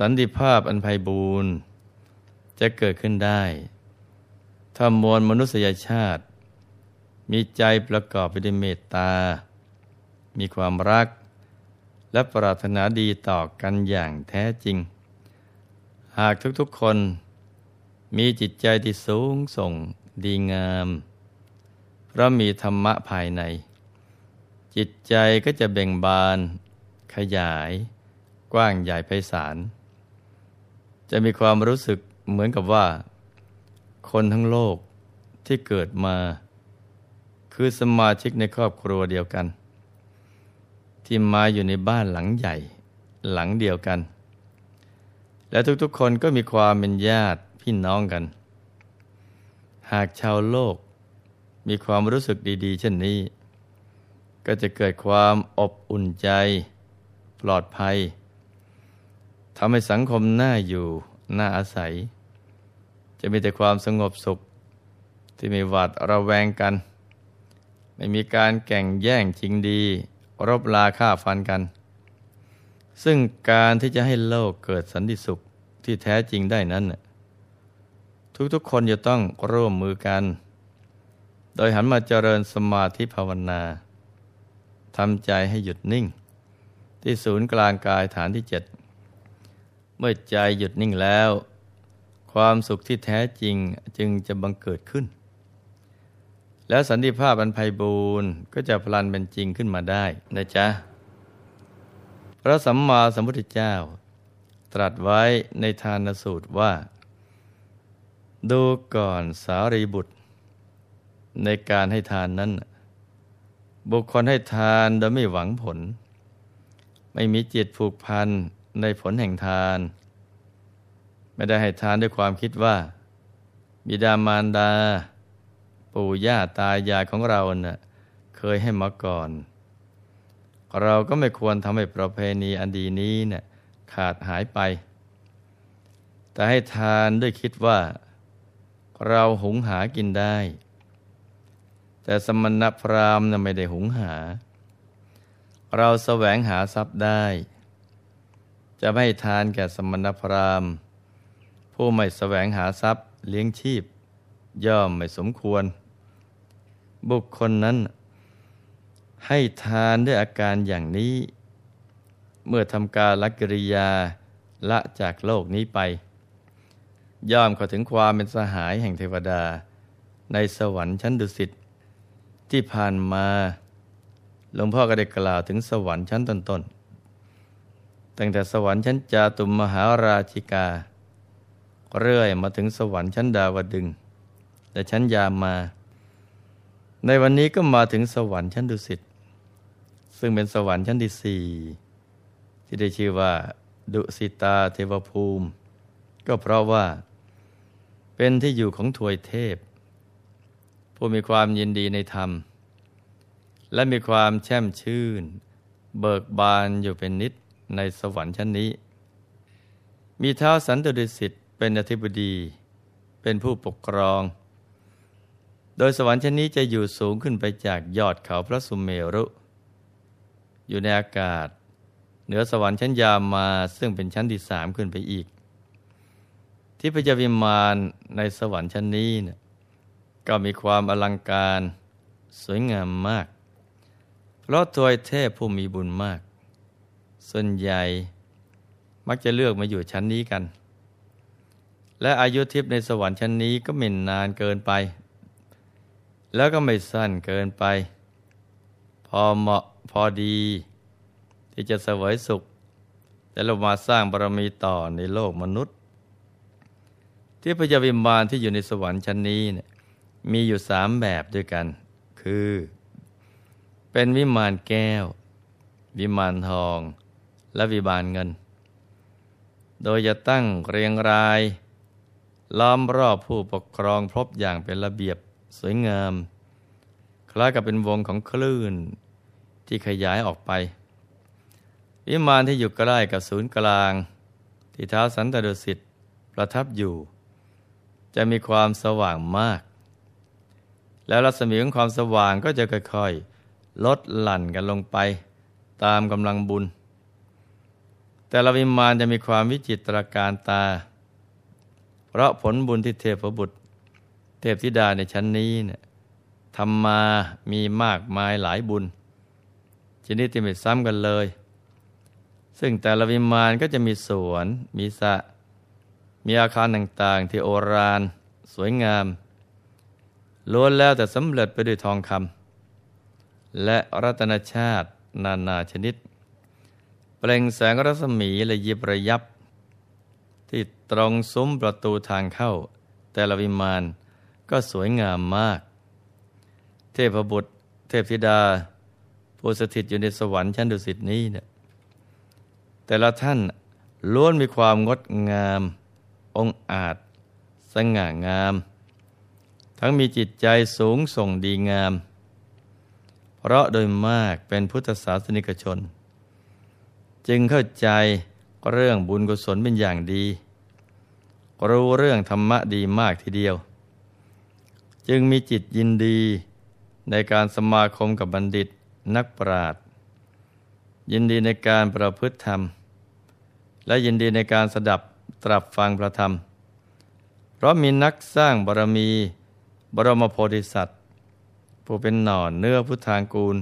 สันติภาพอันไพบูรณ์จะเกิดขึ้นได้ ถ้ามวลมนุษยชาติ มีใจประกอบไปด้วยเมตตา มีความรัก และปรารถนาดีต่อกันอย่างแท้จริง หากทุกๆคนมีจิตใจที่สูงส่งดีงาม เพราะมีธรรมะภายใน จิตใจก็จะเบ่งบาน ขยาย กว้างใหญ่ไพศาล จะมีความรู้สึกเหมือนกับว่า คนทั้งโลกที่เกิดมา คือสมาชิกในครอบครัวเดียวกัน ที่มาอยู่ในบ้านหลังใหญ่หลังเดียวกัน และทุกๆคนก็มีความเป็นญาติพี่น้องกัน หากชาวโลกมีความรู้สึกดี ๆ เช่นนี้ ก็จะเกิดความอบอุ่นใจ ปลอดภัย ทำให้สังคมน่าอยู่น่าอาศัย จะมีแต่ความสงบสุข ที่ไม่หวาดระแวงกัน ไม่มีการแก่งแย่งชิงดี รบลาฆ่าฟันกัน ซึ่งการที่จะให้โลกเกิดสันติสุขที่แท้จริงได้นั้น ทุกๆคนจะต้องร่วมมือกัน โดยหันมาเจริญสมาธิภาวนาทำใจให้หยุดนิ่ง ที่ศูนย์กลางกายฐานที่เจ็ด เมื่อใจหยุดนิ่งแล้ว ความสุขที่แท้จริงจึงจะบังเกิดขึ้น แล้วสันติภาพอันไพบูรณ์ก็จะพลันเป็นจริงขึ้นมาได้นะจ๊ะ พระสัมมาสัมพุทธเจ้า ตรัสไว้ในทานสูตรว่า ดูก่อนสารีบุตร ในการให้ทานนั้น บุคคลให้ทานโดยไม่หวังผล ไม่มีจิตผูกพัน ในผลแห่งทาน ไม่ได้ให้ทานด้วยความคิดว่า บิดามารดา ปู่ย่าตายายของเราเนะ่ะเคยให้มาก่อน เราก็ไม่ควรทำให้ประเพณีอันดีนี้เนะ่ยขาดหายไป แต่ให้ทานด้วยคิดว่า เราหุงหากินได้ แต่สมณพราหมณ์ไม่ได้หุงหา เราแสวงหาทรัพย์ได้ จะไม่ทานแก่สมณพราหมณ์ ผู้ไม่แสวงหาทรัพย์เลี้ยงชีพ ย่อมไม่สมควร บุคคลนั้น ให้ทานด้วยอาการอย่างนี้ เมื่อทำการลักิริยาละจากโลกนี้ไป ย่อมเข้าถึงความเป็นสหายแห่งเทวดา ในสวรรค์ชั้นดุสิตที่ผ่านมาหลวงพ่อก็ได้กล่าวถึงสวรรค์ชั้นต้นๆ ตั้งแต่สวรรค์ชั้นจาตุมมหาราชิกา เรื่อยมาถึงสวรรค์ชั้นดาวดึงและชั้นยามมา ในวันนี้ก็มาถึงสวรรค์ชั้นดุสิตซึ่งเป็นสวรรค์ชั้นที่สี่ที่ได้ชื่อว่า ดุสิตาเทวภูมิ ก็เพราะว่า เป็นที่อยู่ของถวยเทพ ผู้มีความยินดีในธรรม และมีความแช่มชื่น เบิกบานอยู่เป็นนิด ในสวรรค์ชั้นนี้ มีท้าสันตดุสิตเป็นอธิบดี เป็นผู้ปกครอง โดยสวรรค์ชั้นนี้จะอยู่สูงขึ้นไปจากยอดเขาพระสุเมรุ อยู่ในอากาศ เหนือสวรรค์ชั้นยามมาซึ่งเป็นชั้นที่สามขึ้นไปอีก ที่พระเจ้าวิมานในสวรรค์ชั้นนี้นะก็มีความอลังการสวยงามมาก เพราะทวยเทพผู้มีบุญมาก ส่วนใหญ่มักจะเลือกมาอยู่ชั้นนี้กัน และอายุทิพย์ในสวรรค์ชั้นนี้ก็ไม่นานเกินไป แล้วก็ไม่สั้นเกินไป พอเหมาะพอดี ที่จะเสวยสุข แต่เรามาสร้างบารมีต่อในโลกมนุษย์ ที่พยาวิมานที่อยู่ในสวรรค์ชั้นนี้เนี่ยมีอยู่สามแบบด้วยกัน คือ เป็นวิมานแก้ว วิมานทอง และวิบาลเงิน โดยจะตั้งเรียงราย ล้อมรอบผู้ปกครองพบอย่างเป็นระเบียบสวยงาม คล้ายกับเป็นวงของคลื่นที่ขยายออกไป วิมานที่อยู่ใกล้กับศูนย์กลาง ที่เท้าสันตดุสิตประทับอยู่ จะมีความสว่างมาก แล้วรัศมีของความสว่างก็จะค่อยๆลดหลั่นกันลงไป ตามกำลังบุญ แต่ละวิมานจะมีความวิจิตรการตา เพราะผลบุญที่เทพบุตร เทพธิดาในชั้นนี้เนี่ยทำมามีมากมายหลายบุญ ชนิดที่ไม่ซ้ำกันเลย ซึ่งแต่ละวิมานก็จะมีสวน มีสระมีอาคารต่างๆ ที่โอรานสวยงามล้วนแล้วแต่สำเร็จไปด้วยทองคำและรัตนชาตินานาชนิด เปล่งแสงรัศมีและยิบระยับ ที่ตรงซุ้มประตูทางเข้า แต่ละวิมานก็สวยงามมาก เทพบุตร เทพธิดาผู้สถิตอยู่ในสวรรค์ชั้นดุสิตนี้เนี่ยแต่ละท่านล้วนมีความงดงาม องอาจ สง่างาม ทั้งมีจิตใจสูงส่งดีงาม เพราะโดยมากเป็นพุทธศาสนิกชน จึงเข้าใจเรื่องบุญกุศลเป็นอย่างดี รู้เรื่องธรรมะดีมากทีเดียว จึงมีจิตยินดีในการสมาคมกับบัณฑิตนักปราชญ์ยินดีในการประพฤติธรรม และยินดีในการสดับตรับฟังพระธรรม เพราะมีนักสร้างบารมีบรมโพธิสัตว์ผู้เป็นหน่อนเนื้อพุทธางกูล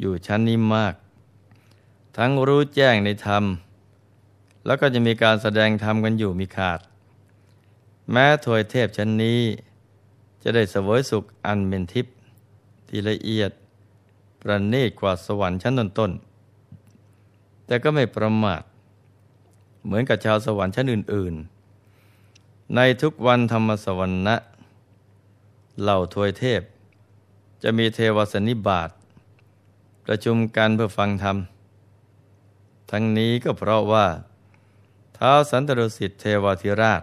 อยู่ชั้นนี้มาก ทั้งรู้แจ้งในธรรม แล้วก็จะมีการแสดงธรรมกันอยู่มีขาด แม้ถวยเทพชั้นนี้ จะได้เสวยสุขอันเป็นทิพย์ที่ละเอียด ประณีตกว่าสวรรค์ชั้นต้นๆแต่ก็ไม่ประมาท เหมือนกับชาวสวรรค์ชั้นอื่น ๆ ในทุกวันธรรมสวรรณะเหล่าทวยเทพ จะมีเทวสนิบาตประชุมกันเพื่อฟังธรรม ทั้งนี้ก็เพราะว่าท้าวสันตรสิทธิเทวธิราช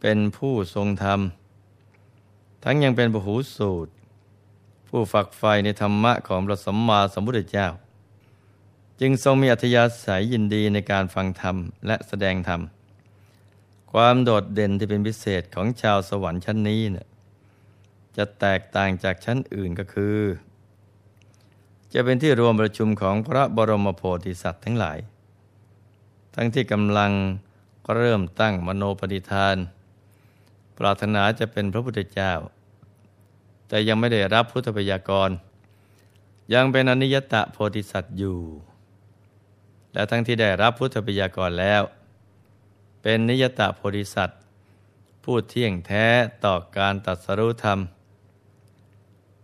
เป็นผู้ทรงธรรม ทั้งยังเป็นปหูสูตร ผู้ฝักใฝ่ในธรรมะของพระสัมมาสัมพุทธเจ้า จึงทรงมีอัธยาศัยยินดีในการฟังธรรมและแสดงธรรม ความโดดเด่นที่เป็นพิเศษของชาวสวรรค์ชั้นนี้เนี่ยจะแตกต่างจากชั้นอื่นก็คือ จะเป็นที่รวมประชุมของพระบรมโพธิสัตว์ทั้งหลาย ทั้งที่กำลังเริ่มตั้งมโนปณิธาน ปรารถนาจะเป็นพระพุทธเจ้า แต่ยังไม่ได้รับพุทธพยากร ยังเป็นอนิยตะโพธิสัตว์อยู่ และทั้งที่ได้รับพุทธพยากรแล้ว เป็นนิยตะโพธิสัตว์ผู้เที่ยงแท้ต่อการตัดสรุธรรม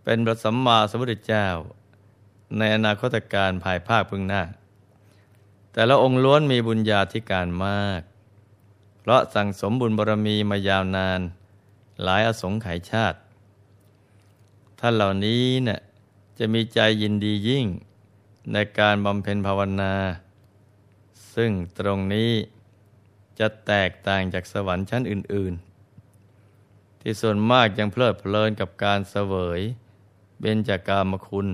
เป็นพระสัมมาสัมพุทธเจ้า ในอนาคตการภายภาคพึ่งหน้า แต่ละองค์ล้วนมีบุญญาธิการมาก เพราะสั่งสมบุญบารมีมายาวนาน หลายอสงไขยชาติ ท่านเหล่านี้เนะ่ยจะมีใจยินดียิ่งในการบำเพ็ญภาวนา ซึ่งตรงนี้จะแตกต่างจากสวรรค์ชั้นอื่น ๆ ที่ส่วนมากยังเพลิดเพลินกับการเสวย เบญจากามคุณ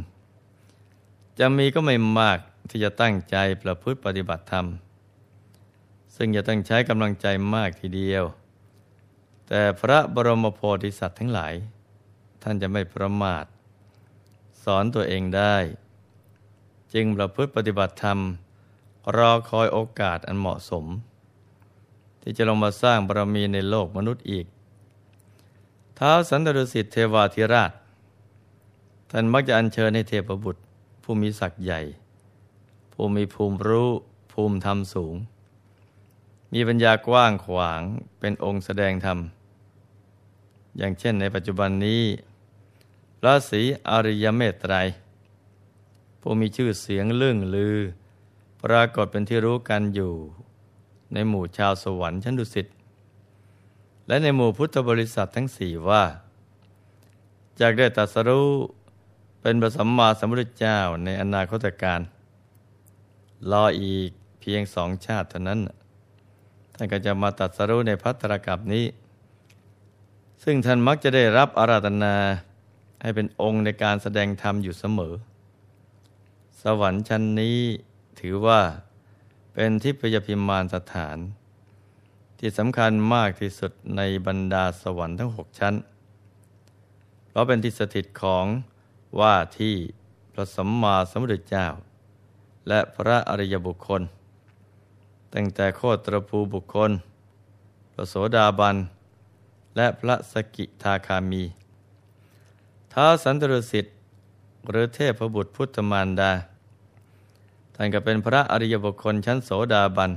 จะมีก็ไม่มากที่จะตั้งใจประพฤติปฏิบัติธรรม ซึ่งจะต้องใช้กำลังใจมากทีเดียว แต่พระบรมโพธิสัตว์ทั้งหลาย ท่านจะไม่ประมาท สอนตัวเองได้ จึงประพฤติปฏิบัติธรรม รอคอยโอกาสอันเหมาะสม ที่จะลงมาสร้างบารมีในโลกมนุษย์อีกท้าวสันตรุสิทธิเทวาธิราช ท่านมักจะอัญเชิญให้เทพบุตร ผู้มีศักย์ใหญ่ ผู้มีภูมิรู้ภูมิธรรมสูง มีปัญญากว้างขวางเป็นองค์แสดงธรรม อย่างเช่นในปัจจุบันนี้พระศรีอริยเมตไตรผู้มีชื่อเสียงเลื่องลือ ปรากฏเป็นที่รู้กันอยู่ ในหมู่ชาวสวรรค์ชั้นดุสิตและในหมู่พุทธบริษัททั้งสี่ว่าจากได้ตัสรู้ เป็นพระสัมมาสัมพุทธเจ้าในอนาคตการรออีกเพียงสองชาติเท่านั้น ท่านก็จะมาตัดสรู้ในพัตตรกับนี้ ซึ่งท่านมักจะได้รับอาราธนาให้เป็นองค์ในการแสดงธรรมอยู่เสมอ สวรรค์ชั้นนี้ถือว่าเป็นทิพยพิมานสถาน ที่สำคัญมากที่สุดในบรรดาสวรรค์ทั้งหกชั้น เพราะเป็นที่สถิตของ ว่าที่พระสัมมาสัมพุทธเจ้า และพระอริยบุคคล ตั้งแต่โคตรภูบุคคล พระโสดาบัน และพระสกิทาคามีท้าสันตรสิทธิ์หรือเทพบุตรพุทธมารดา ท่านก็เป็นพระอริยบุคคลชั้นโสดาบัน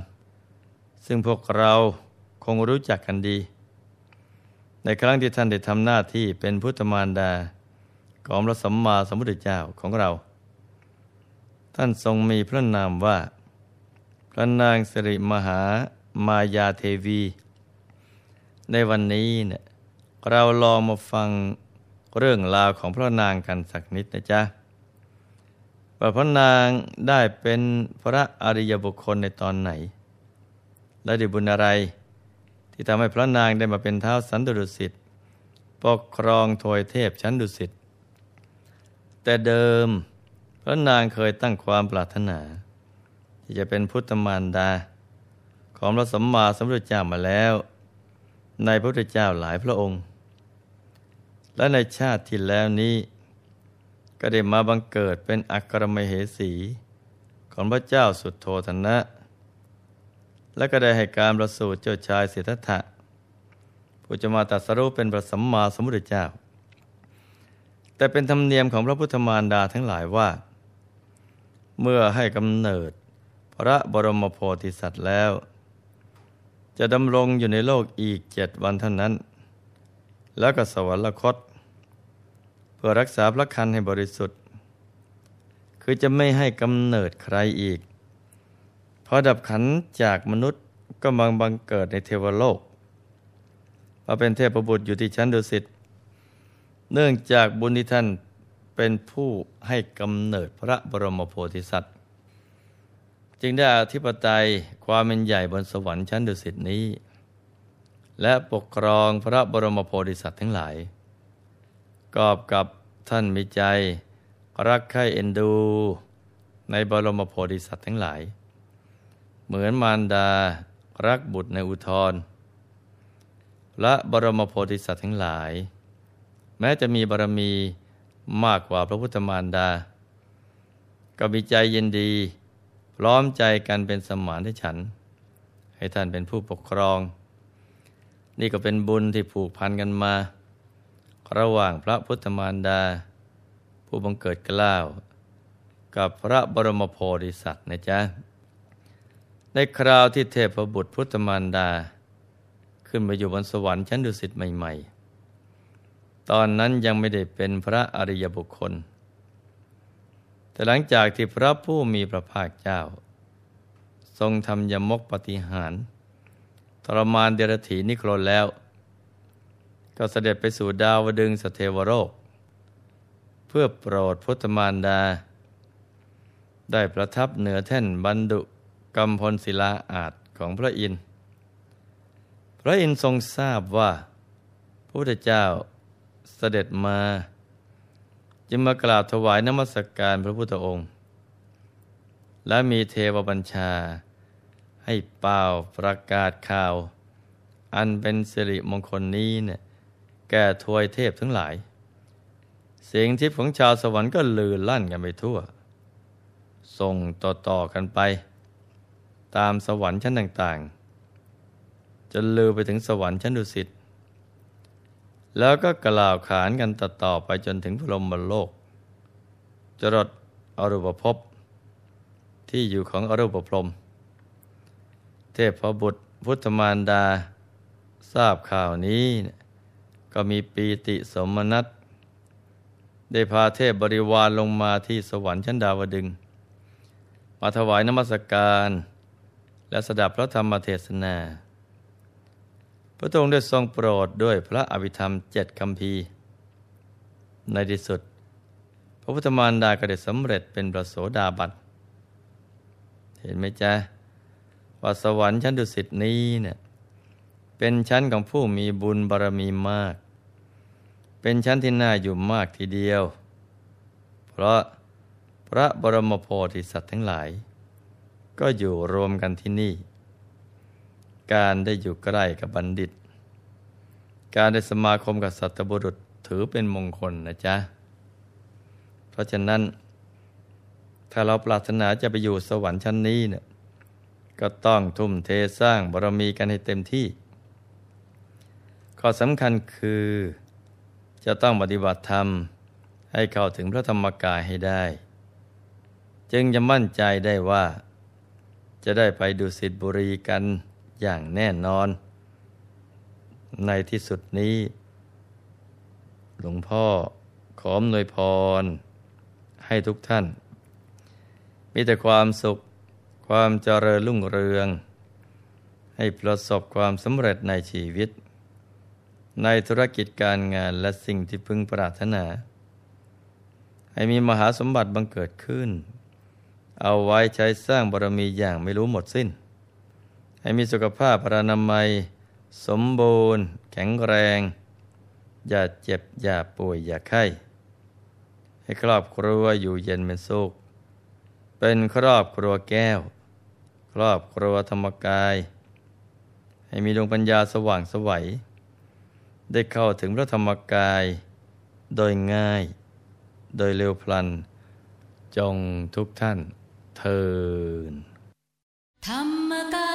ซึ่งพวกเราคงรู้จักกันดี ในครั้งที่ท่านได้ทำหน้าที่เป็นพุทธมารดา ของพระสัมมาสัมพุทธเจ้าของเรา ท่านทรงมีพระนามว่า พระนางสิริมหามายาเทวี ในวันนี้เนี่ยเราลองมาฟังเรื่องราวของพระนางกันสักนิดนะจ๊ะว่าพระนางได้เป็นพระอริยบุคคลในตอนไหน และได้บุญอะไร ที่ทำให้พระนางได้มาเป็นเท้าสันตุสิทธิ์ปกครองทวยเทพชั้นดุสิต แต่เดิมพระนางเคยตั้งความปรารถนา ที่จะเป็นพุทธมารดา ของพระสัมมาสัมพุทธเจ้ามาแล้ว ในพระพุทธเจ้าหลายพระองค์ และในชาติที่แล้วนี้ ก็ได้มาบังเกิดเป็นอัครมเหสี ของพระเจ้าสุดโทธนะ และก็ได้ให้การประสูติเจ้าชายสิทธัตถะผู้จะมาตรัสรู้เป็นพระสัมมาสัมพุทธเจ้า แต่เป็นธรรมเนียมของพระพุทธมารดาทั้งหลายว่า เมื่อให้กำเนิดพระบรมโพธิสัตว์แล้ว จะดำรงอยู่ในโลกอีกเจ็ดวันเท่านั้น แล้วก็สวรรคต เพื่อรักษาพระคันให้บริสุทธิ์ คือจะไม่ให้กำเนิดใครอีกพอดับขันจากมนุษย์ก็มังบังเกิดในเทวโลกมาเป็นเทพบุตรอยู่ที่ชั้นดุสิต เนื่องจากบุญที่ท่านเป็นผู้ให้กำเนิดพระบรมโพธิสัตว์ จึงได้อธิปไตยความเป็นใหญ่บนสวรรค์ชั้นดุสิตนี้ และปกครองพระบรมโพธิสัตว์ทั้งหลาย กอบกับท่านมีใจรักใคร่เอ็นดู ในบรมโพธิสัตว์ทั้งหลาย เหมือนมารดารักบุตรในอุทธรและบรมโพธิสัตว์ทั้งหลาย แม้จะมีบารมีมากกว่าพระพุทธมารดา ก็มีใจยินดี พร้อมใจกันเป็นสมานที่ฉัน ให้ท่านเป็นผู้ปกครอง นี่ก็เป็นบุญที่ผูกพันกันมา ระหว่างพระพุทธมารดา ผู้บังเกิดกล้าว กับพระบรมโพธิสัตว์นะจ๊ะ ในคราวที่เทพบุตรพุทธมารดา ขึ้นมาอยู่บนสวรรค์ชั้นดุสิตใหม่ ๆ ตอนนั้นยังไม่ได้เป็นพระอริยบุคคล แต่หลังจากที่พระผู้มีพระภาคเจ้า ทรงทำยมกปฏิหาร ทรมานเดรถีนิโครนแล้ว ก็เสด็จไปสู่ดาวดึงสเทวโรกเพื่อโปรดพุทธมารดา ได้ประทับเหนือแท่นบรรดุกำพลศิลาอาจของพระอินทร์พระอินทร์ทรงทราบว่าพระพุทธเจ้า เสด็จมา จึงมากราบถวายนมัสกการพระพุทธองค์ และมีเทวบัญชา ให้เป่าประกาศข่าว อันเป็นสิริมงคลนี้เนี่ยแก่ทวยเทพทั้งหลาย เสียงทิพย์ของชาวสวรรค์ก็ลือลั่นกันไปทั่ว ส่งต่อๆกันไป ตามสวรรค์ชั้นต่างๆจนลือไปถึงสวรรค์ชั้นดุสิต แล้วก็กล่าวขานกันต่อไปจนถึงพรหมโลก จรดอรูปภพที่อยู่ของอรูปพรหมเทพบุตรพุทธมารดาทราบข่าวนี้ ก็มีปีติสมนัตได้พาเทพบริวารลงมาที่สวรรค์ชั้นดาวดึง มาถวายนมัสการ และสดับพระธรรมเทศนา พระองค์ได้ทรงโปรดด้วยพระอภิธรรมเจ็ดคำพีในที่สุด พระพุทธมารดาก็ได้สำเร็จเป็นประโสดาบันเห็นไหมจ๊ะว่าสวรรค์ชั้นดุสิตนี้เนี่ยเป็นชั้นของผู้มีบุญบารมีมาก เป็นชั้นที่น่าอยู่มากทีเดียว เพราะพระบรมโพธิสัตว์ทั้งหลาย ก็อยู่รวมกันที่นี่ การได้อยู่ใกล้กับบัณฑิต การได้สมาคมกับสัตบุรุษถือเป็นมงคลนะจ๊ะ เพราะฉะนั้น ถ้าเราปรารถนาจะไปอยู่สวรรค์ชั้นนี้เนี่ยก็ต้องทุ่มเทสร้างบารมีกันให้เต็มที่ ข้อสำคัญคือ จะต้องปฏิบัติธรรมให้เข้าถึงพระธรรมกายให้ได้ จึงจะมั่นใจได้ว่า จะได้ไปดูสิทธิบุรีกัน อย่างแน่นอน ในที่สุดนี้ หลวงพ่อขอมนวยพร ให้ทุกท่าน มีแต่ความสุขความเจริญรุ่งเรือง ให้ประสบความสำเร็จในชีวิต ในธุรกิจการงานและสิ่งที่พึงปรารถนา ให้มีมหาสมบัติบังเกิดขึ้น เอาไว้ใช้สร้างบารมีอย่างไม่รู้หมดสิ้น ให้มีสุขภาพพรานามัย สมบูรณ์ แข็งแรง อย่าเจ็บ อย่าป่วย อย่าไข้ ให้ครอบครัวอยู่เย็นเป็นสุข เป็นครอบครัวแก้ว ครอบครัวธรรมกาย ให้มีดวงปัญญาสว่างสวัย ได้เข้าถึงพระธรรมกาย โดยง่าย โดยเร็วพลัน จงทุกท่านเทินธรรมกาย